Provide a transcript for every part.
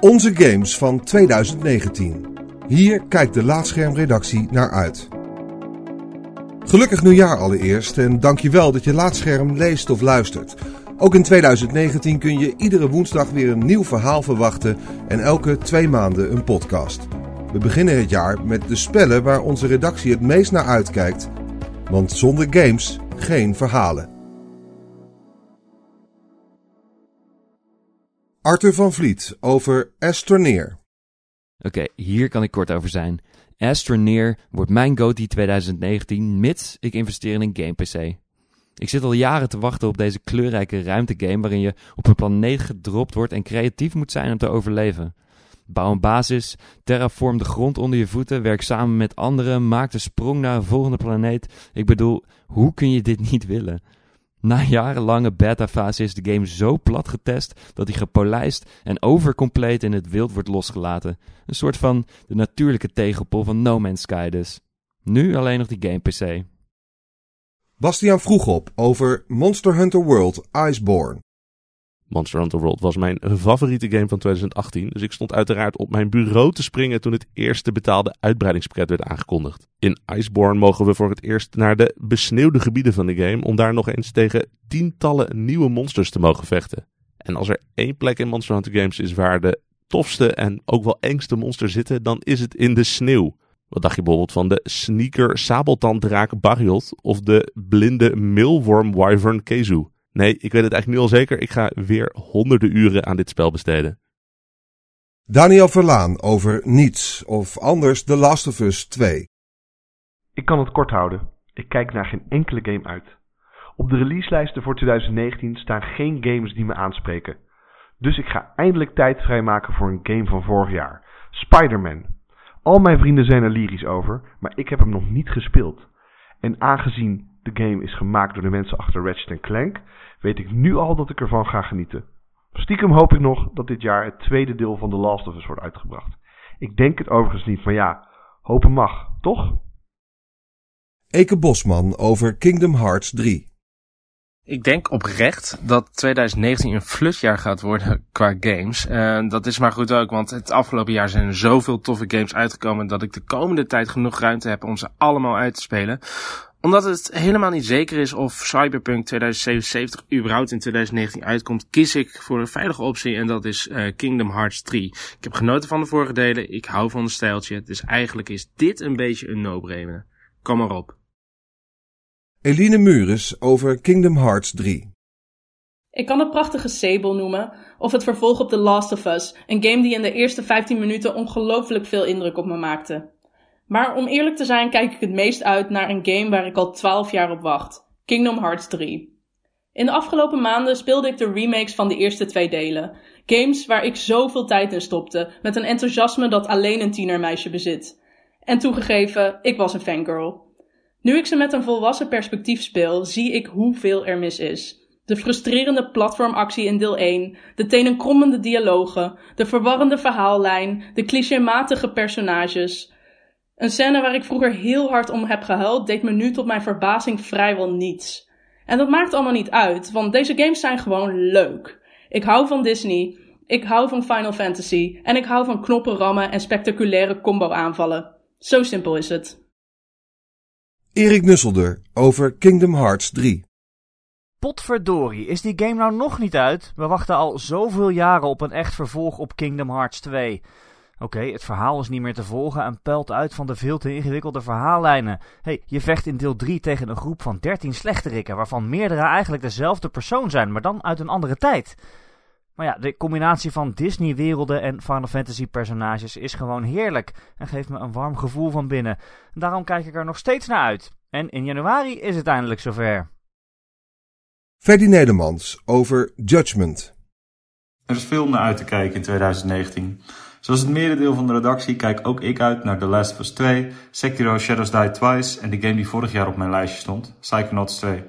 Onze games van 2019. Hier kijkt de Laatschermredactie naar uit. Gelukkig nieuwjaar allereerst en dankjewel dat je Laatscherm leest of luistert. Ook in 2019 kun je iedere woensdag weer een nieuw verhaal verwachten en elke twee maanden een podcast. We beginnen het jaar met de spellen waar onze redactie het meest naar uitkijkt. Want zonder games geen verhalen. Arthur van Vliet over Astroneer. Oké, hier kan ik kort over zijn. Astroneer wordt mijn GOTY 2019, mits ik investeer in een game PC. Ik zit al jaren te wachten op deze kleurrijke ruimtegame waarin je op een planeet gedropt wordt en creatief moet zijn om te overleven. Bouw een basis, terraform de grond onder je voeten, werk samen met anderen, maak de sprong naar een volgende planeet. Ik bedoel, hoe kun je dit niet willen? Na jarenlange beta-fase is de game zo plat getest dat hij gepolijst en overcompleet in het wild wordt losgelaten. Een soort van de natuurlijke tegenpol van No Man's Sky dus. Nu alleen nog die game PC. Bastiaan vroeg op over Monster Hunter World Iceborne. Monster Hunter World was mijn favoriete game van 2018, dus ik stond uiteraard op mijn bureau te springen toen het eerste betaalde uitbreidingspakket werd aangekondigd. In Iceborne mogen we voor het eerst naar de besneeuwde gebieden van de game om daar nog eens tegen tientallen nieuwe monsters te mogen vechten. En als er één plek in Monster Hunter games is waar de tofste en ook wel engste monsters zitten, dan is het in de sneeuw. Wat dacht je bijvoorbeeld van de sneaker sabeltanddraak Barriot of de blinde meelworm wyvern Kezu? Nee, ik weet het eigenlijk nu al zeker. Ik ga weer honderden uren aan dit spel besteden. Daniel Verlaan over Niets of anders The Last of Us 2. Ik kan het kort houden. Ik kijk naar geen enkele game uit. Op de releaselijsten voor 2019 staan geen games die me aanspreken. Dus ik ga eindelijk tijd vrijmaken voor een game van vorig jaar. Spider-Man. Al mijn vrienden zijn er lyrisch over, maar ik heb hem nog niet gespeeld. En aangezien de game is gemaakt door de mensen achter Ratchet Clank, weet ik nu al dat ik ervan ga genieten. Stiekem hoop ik nog dat dit jaar het tweede deel van The Last of Us wordt uitgebracht. Ik denk het overigens niet, maar ja, hopen mag, toch? Eke Bosman over Kingdom Hearts 3. Ik denk oprecht dat 2019 een flusjaar gaat worden qua games. Uh, dat is maar goed ook, want het afgelopen jaar zijn er zoveel toffe games uitgekomen dat ik de komende tijd genoeg ruimte heb om ze allemaal uit te spelen omdat het helemaal niet zeker is of Cyberpunk 2077 überhaupt in 2019 uitkomt, kies ik voor een veilige optie en dat is uh, Kingdom Hearts 3. Ik heb genoten van de vorige delen, ik hou van de stijltje, dus eigenlijk is dit een beetje een no-brainer. Kom maar op. Eline Mures over Kingdom Hearts 3. Ik kan het prachtige Sable noemen, of het vervolg op The Last of Us, een game die in de eerste 15 minuten ongelooflijk veel indruk op me maakte. Maar om eerlijk te zijn kijk ik het meest uit naar een game waar ik al 12 jaar op wacht. Kingdom Hearts 3. In de afgelopen maanden speelde ik de remakes van de eerste twee delen. Games waar ik zoveel tijd in stopte, met een enthousiasme dat alleen een tienermeisje bezit. En toegegeven, ik was een fangirl. Nu ik ze met een volwassen perspectief speel, zie ik hoeveel er mis is. De frustrerende platformactie in deel 1, de tenenkrommende dialogen, de verwarrende verhaallijn, de clichématige personages. Een scène waar ik vroeger heel hard om heb gehuild, deed me nu tot mijn verbazing vrijwel niets. En dat maakt allemaal niet uit, want deze games zijn gewoon leuk. Ik hou van Disney, ik hou van Final Fantasy en ik hou van knoppen rammen en spectaculaire combo aanvallen. Zo simpel is het. Erik Nusselder over Kingdom Hearts 3. Potverdorie, is die game nou nog niet uit? We wachten al zoveel jaren op een echt vervolg op Kingdom Hearts 2. Oké, het verhaal is niet meer te volgen en pelt uit van de veel te ingewikkelde verhaallijnen. hey, je vecht in deel 3 tegen een groep van 13 slechterikken, waarvan meerdere eigenlijk dezelfde persoon zijn, maar dan uit een andere tijd. Maar ja, de combinatie van Disney-werelden en Final Fantasy-personages is gewoon heerlijk en geeft me een warm gevoel van binnen. Daarom kijk ik er nog steeds naar uit. En in januari is het eindelijk zover. Ferdy Nedermans over Judgment. Er is veel naar uit te kijken in 2019. Zoals het merendeel van de redactie kijk ook ik uit naar The Last of Us 2, Sekiro Shadows Die Twice en de game die vorig jaar op mijn lijstje stond, Psychonauts 2.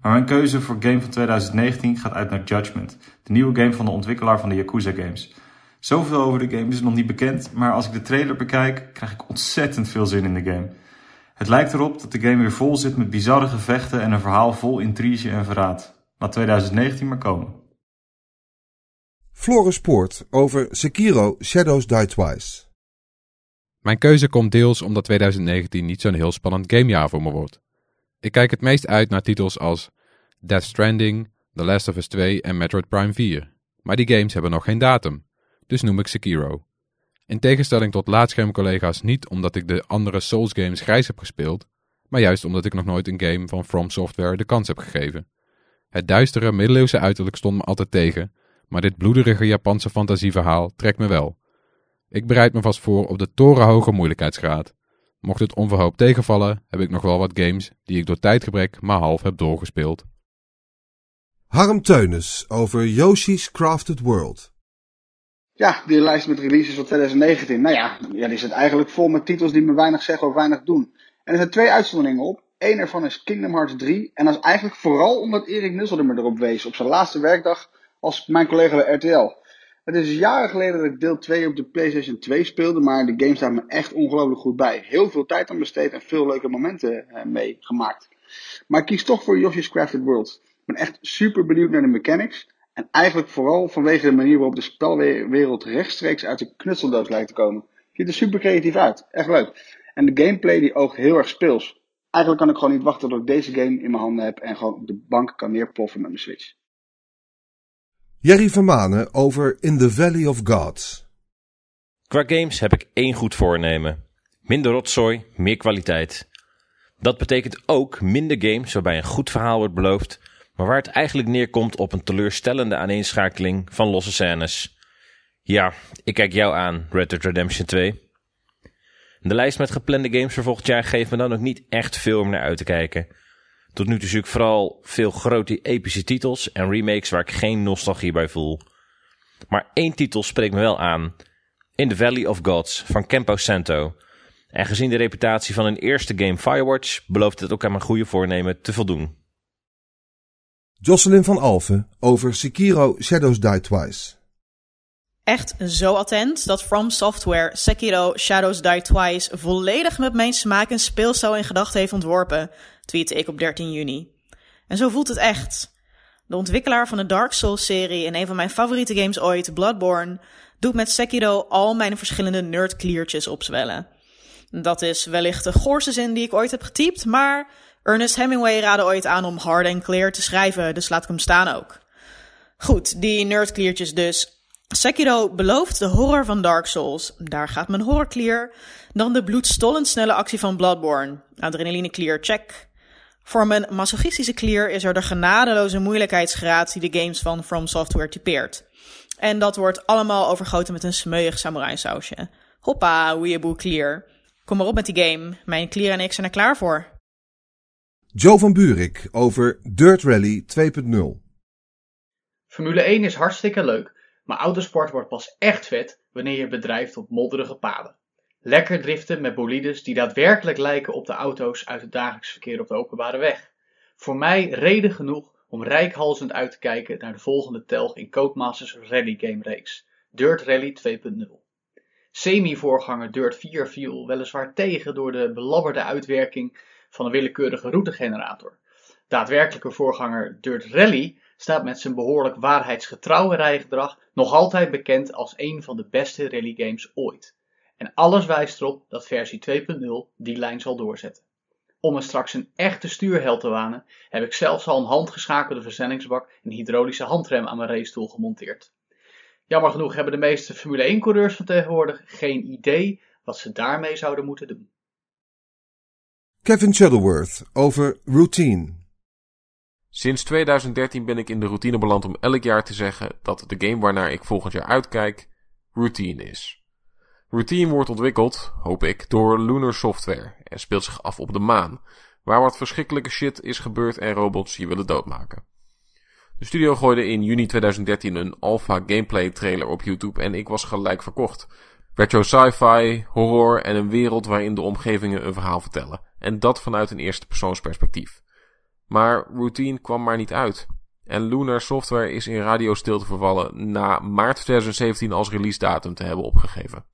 Maar mijn keuze voor game van 2019 gaat uit naar Judgment, de nieuwe game van de ontwikkelaar van de Yakuza games. Zoveel over de game is nog niet bekend, maar als ik de trailer bekijk, krijg ik ontzettend veel zin in de game. Het lijkt erop dat de game weer vol zit met bizarre gevechten en een verhaal vol intrige en verraad. Laat 2019 maar komen. Floris Poort over Sekiro Shadows Die Twice. Mijn keuze komt deels omdat 2019 niet zo'n heel spannend gamejaar voor me wordt. Ik kijk het meest uit naar titels als Death Stranding, The Last of Us 2 en Metroid Prime 4. Maar die games hebben nog geen datum, dus noem ik Sekiro. In tegenstelling tot laatschermcollega's niet omdat ik de andere Souls games grijs heb gespeeld, maar juist omdat ik nog nooit een game van From Software de kans heb gegeven. Het duistere middeleeuwse uiterlijk stond me altijd tegen, maar dit bloederige Japanse fantasieverhaal trekt me wel. Ik bereid me vast voor op de torenhoge moeilijkheidsgraad. Mocht het onverhoopt tegenvallen, heb ik nog wel wat games die ik door tijdgebrek maar half heb doorgespeeld. Harm Teunis over Yoshi's Crafted World. Ja, die lijst met releases van 2019. Nou ja, ja, die zit eigenlijk vol met titels die me weinig zeggen of weinig doen. En er zijn twee uitzonderingen op. Eén ervan is Kingdom Hearts 3. En dat is eigenlijk vooral omdat Erik Nusselder me erop wees op zijn laatste werkdag als mijn collega bij RTL. Het is jaren geleden dat ik deel 2 op de PlayStation 2 speelde, maar de game staat me echt ongelooflijk goed bij. Heel veel tijd aan besteed en veel leuke momenten eh, meegemaakt. Maar ik kies toch voor Yoshi's Crafted World. Ik ben echt super benieuwd naar de mechanics. En eigenlijk vooral vanwege de manier waarop de spelwereld rechtstreeks uit de knutseldoos lijkt te komen. Ziet er super creatief uit. Echt leuk. En de gameplay die oogt heel erg speels. Eigenlijk kan ik gewoon niet wachten tot ik deze game in mijn handen heb en gewoon op de bank kan neerploffen met mijn Switch. Jerry Vermanen over In the Valley of Gods. Qua games heb ik één goed voornemen. Minder rotzooi, meer kwaliteit. Dat betekent ook minder games waarbij een goed verhaal wordt beloofd, maar waar het eigenlijk neerkomt op een teleurstellende aaneenschakeling van losse scènes. Ja, ik kijk jou aan, Red Dead Redemption 2. De lijst met geplande games voor volgend jaar geeft me dan ook niet echt veel om naar uit te kijken. Tot nu toe zoek ik vooral veel grote epische titels en remakes waar ik geen nostalgie bij voel. Maar één titel spreekt me wel aan. In the Valley of Gods van Campo Santo. En gezien de reputatie van hun eerste game Firewatch belooft het ook aan mijn goede voornemen te voldoen. Jocelyn van Alphen over Sekiro Shadows Die Twice. Echt zo attent dat From Software Sekiro Shadows Die Twice volledig met mijn smaak en speelstijl in gedachten heeft ontworpen, tweette ik op 13 juni. En zo voelt het echt. De ontwikkelaar van de Dark Souls-serie en een van mijn favoriete games ooit, Bloodborne, doet met Sekiro al mijn verschillende nerdkliertjes opzwellen. Dat is wellicht de goorste zin die ik ooit heb getypt, maar Ernest Hemingway raadde ooit aan om hard en clear te schrijven, dus laat ik hem staan ook. Goed, die nerdkliertjes dus. Sekiro belooft de horror van Dark Souls. Daar gaat mijn horror clear. Dan de bloedstollend snelle actie van Bloodborne. Adrenaline clear, check. Voor mijn masochistische clear is er de genadeloze moeilijkheidsgraad die de games van From Software typeert. En dat wordt allemaal overgoten met een smeuig samurai sausje. Hoppa, weeaboe clear. Kom maar op met die game. Mijn clear en ik zijn er klaar voor. Joe van Buurik over Dirt Rally 2.0. Formule 1 is hartstikke leuk, maar autosport wordt pas echt vet wanneer je bedrijft op modderige paden. Lekker driften met bolides die daadwerkelijk lijken op de auto's uit het dagelijks verkeer op de openbare weg. Voor mij reden genoeg om rijkhalzend uit te kijken naar de volgende telg in Codemasters Rally Game reeks, Dirt Rally 2.0. Semi-voorganger Dirt 4 viel weliswaar tegen door de belabberde uitwerking van een willekeurige routegenerator. Daadwerkelijke voorganger Dirt Rally staat met zijn behoorlijk waarheidsgetrouwe rijgedrag nog altijd bekend als een van de beste rallygames ooit. En alles wijst erop dat versie 2.0 die lijn zal doorzetten. Om me straks een echte stuurheld te wanen, heb ik zelfs al een handgeschakelde versnellingsbak en hydraulische handrem aan mijn racestoel gemonteerd. Jammer genoeg hebben de meeste Formule 1-coureurs van tegenwoordig geen idee wat ze daarmee zouden moeten doen. Kevin Shuttleworth over Routine. Sinds 2013 ben ik in de routine beland om elk jaar te zeggen dat de game waarnaar ik volgend jaar uitkijk Routine is. Routine wordt ontwikkeld, hoop ik, door Lunar Software en speelt zich af op de maan, waar wat verschrikkelijke shit is gebeurd en robots je willen doodmaken. De studio gooide in juni 2013 een alpha gameplay trailer op YouTube en ik was gelijk verkocht. Retro sci-fi, horror en een wereld waarin de omgevingen een verhaal vertellen. En dat vanuit een eerste persoonsperspectief. Maar Routine kwam maar niet uit. En Lunar Software is in radiostilte vervallen na maart 2017 als release datum te hebben opgegeven.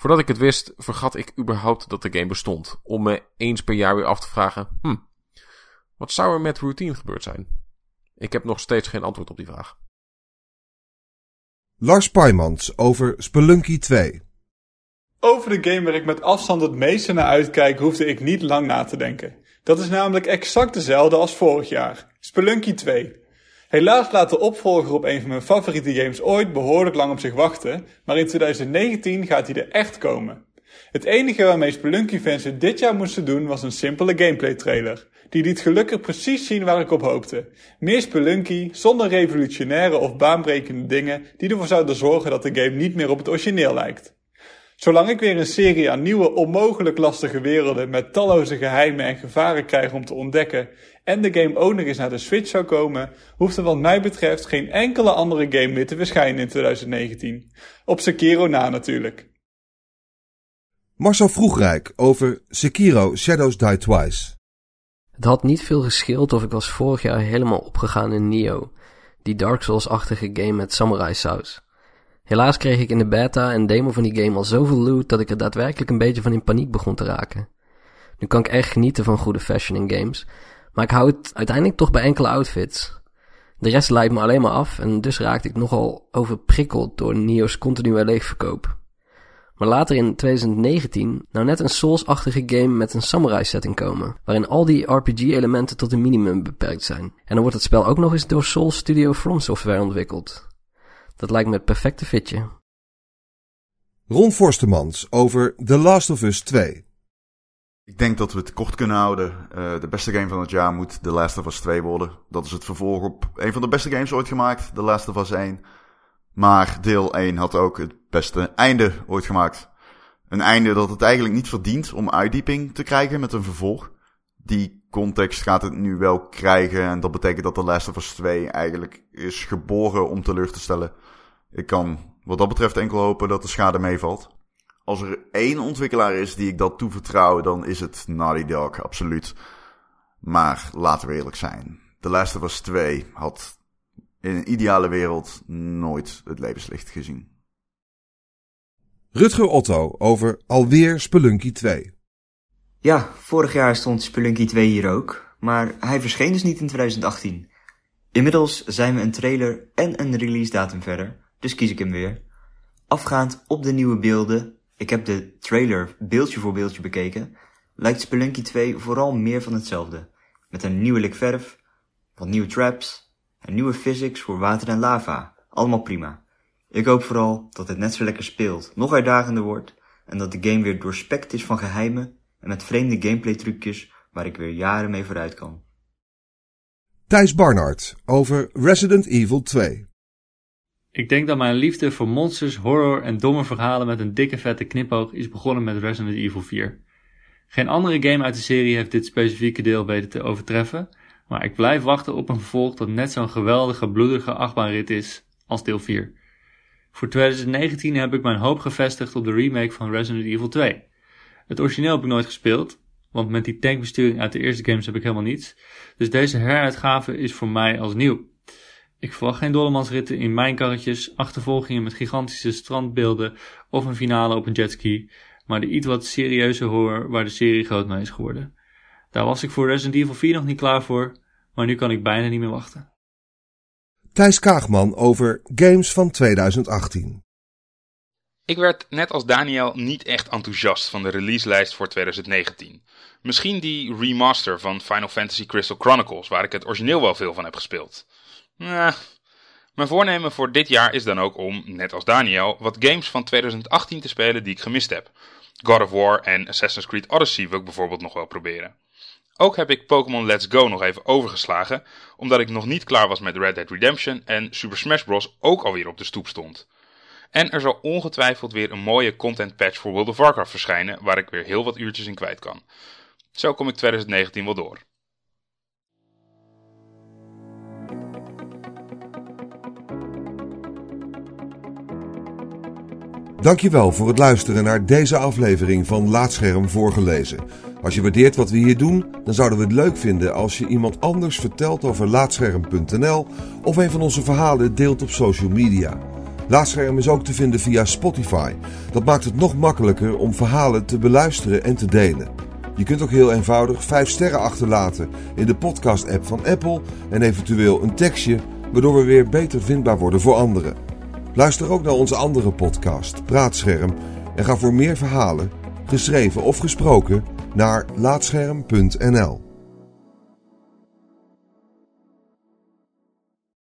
Voordat ik het wist, vergat ik überhaupt dat de game bestond. Om me eens per jaar weer af te vragen: hm, wat zou er met Routine gebeurd zijn? Ik heb nog steeds geen antwoord op die vraag. Lars Paimans over Spelunky 2. Over de game waar ik met afstand het meeste naar uitkijk, hoefde ik niet lang na te denken. Dat is namelijk exact dezelfde als vorig jaar. Spelunky 2. Helaas laat de opvolger op een van mijn favoriete games ooit behoorlijk lang op zich wachten, maar in 2019 gaat hij er echt komen. Het enige waarmee Spelunky-fans het dit jaar moesten doen was een simpele gameplay trailer. Die liet gelukkig precies zien waar ik op hoopte. Meer Spelunky, zonder revolutionaire of baanbrekende dingen die ervoor zouden zorgen dat de game niet meer op het origineel lijkt. Zolang ik weer een serie aan nieuwe onmogelijk lastige werelden met talloze geheimen en gevaren krijg om te ontdekken en de game ook nog eens naar de Switch zou komen, hoeft er wat mij betreft geen enkele andere game meer te verschijnen in 2019. Op Sekiro na natuurlijk. Marcel Vroegrijk over Sekiro Shadows Die Twice. Het had niet veel gescheeld of ik was vorig jaar helemaal opgegaan in Nioh, die Dark Souls-achtige game met samurai saus. Helaas kreeg ik in de beta en demo van die game al zoveel loot dat ik er daadwerkelijk een beetje van in paniek begon te raken. Nu kan ik echt genieten van goede fashion in games, maar ik hou het uiteindelijk toch bij enkele outfits. De rest leidt me alleen maar af en dus raakte ik nogal overprikkeld door Nio's continue leegverkoop. Maar later in 2019 nou net een Souls-achtige game met een samurai setting komen, waarin al die RPG-elementen tot een minimum beperkt zijn. En dan wordt het spel ook nog eens door Souls Studio From Software ontwikkeld. Dat lijkt me het perfecte fitje. Ron Forstemans over The Last of Us 2. Ik denk dat we het kort kunnen houden. Uh, de beste game van het jaar moet The Last of Us 2 worden. Dat is het vervolg op een van de beste games ooit gemaakt, The Last of Us 1. Maar deel 1 had ook het beste einde ooit gemaakt. Een einde dat het eigenlijk niet verdient om uitdieping te krijgen met een vervolg. Die context gaat het nu wel krijgen en dat betekent dat The Last of Us 2 eigenlijk is geboren om teleur te stellen. Ik kan wat dat betreft enkel hopen dat de schade meevalt. Als er één ontwikkelaar is die ik dat toevertrouw, dan is het Naughty Dog, absoluut. Maar laten we eerlijk zijn. The Last of Us 2 had in een ideale wereld nooit het levenslicht gezien. Rutger Otto over alweer Spelunky 2. Ja, vorig jaar stond Spelunky 2 hier ook, maar hij verscheen dus niet in 2018. Inmiddels zijn we een trailer en een release datum verder, dus kies ik hem weer. Afgaand op de nieuwe beelden, ik heb de trailer beeldje voor beeldje bekeken, lijkt Spelunky 2 vooral meer van hetzelfde. Met een nieuwe lik verf, wat nieuwe traps en nieuwe physics voor water en lava. Allemaal prima. Ik hoop vooral dat het net zo lekker speelt, nog uitdagender wordt en dat de game weer doorspekt is van geheimen en met vreemde gameplay trucjes waar ik weer jaren mee vooruit kan. Thijs Barnard over Resident Evil 2. Ik denk dat mijn liefde voor monsters, horror en domme verhalen met een dikke vette knipoog is begonnen met Resident Evil 4. Geen andere game uit de serie heeft dit specifieke deel weten te overtreffen, maar ik blijf wachten op een vervolg dat net zo'n geweldige bloedige achtbaanrit is als deel 4. Voor 2019 heb ik mijn hoop gevestigd op de remake van Resident Evil 2. Het origineel heb ik nooit gespeeld, want met die tankbesturing uit de eerste games heb ik helemaal niets. Dus deze heruitgave is voor mij als nieuw. Ik verwacht geen dollemansritten in mijnkarretjes, achtervolgingen met gigantische strandbeelden of een finale op een jetski, maar de iets wat serieuze horror waar de serie groot mee is geworden. Daar was ik voor Resident Evil 4 nog niet klaar voor, maar nu kan ik bijna niet meer wachten. Thijs Kaagman over games van 2018. Ik werd net als Daniel niet echt enthousiast van de releaselijst voor 2019. Misschien die remaster van Final Fantasy Crystal Chronicles, waar ik het origineel wel veel van heb gespeeld. Nou, mijn voornemen voor dit jaar is dan ook om, net als Daniel, wat games van 2018 te spelen die ik gemist heb. God of War en Assassin's Creed Odyssey wil ik bijvoorbeeld nog wel proberen. Ook heb ik Pokémon Let's Go nog even overgeslagen, omdat ik nog niet klaar was met Red Dead Redemption en Super Smash Bros. ook alweer op de stoep stond. En er zal ongetwijfeld weer een mooie content patch voor World of Warcraft verschijnen, waar ik weer heel wat uurtjes in kwijt kan. Zo kom ik 2019 wel door. Dankjewel voor het luisteren naar deze aflevering van Laatscherm voorgelezen. Als je waardeert wat we hier doen, dan zouden we het leuk vinden als je iemand anders vertelt over Laatscherm.nl of een van onze verhalen deelt op social media. Laatscherm is ook te vinden via Spotify. Dat maakt het nog makkelijker om verhalen te beluisteren en te delen. Je kunt ook heel eenvoudig 5 sterren achterlaten in de podcast-app van Apple en eventueel een tekstje, waardoor we weer beter vindbaar worden voor anderen. Luister ook naar onze andere podcast, Praatscherm, en ga voor meer verhalen, geschreven of gesproken, naar laatscherm.nl.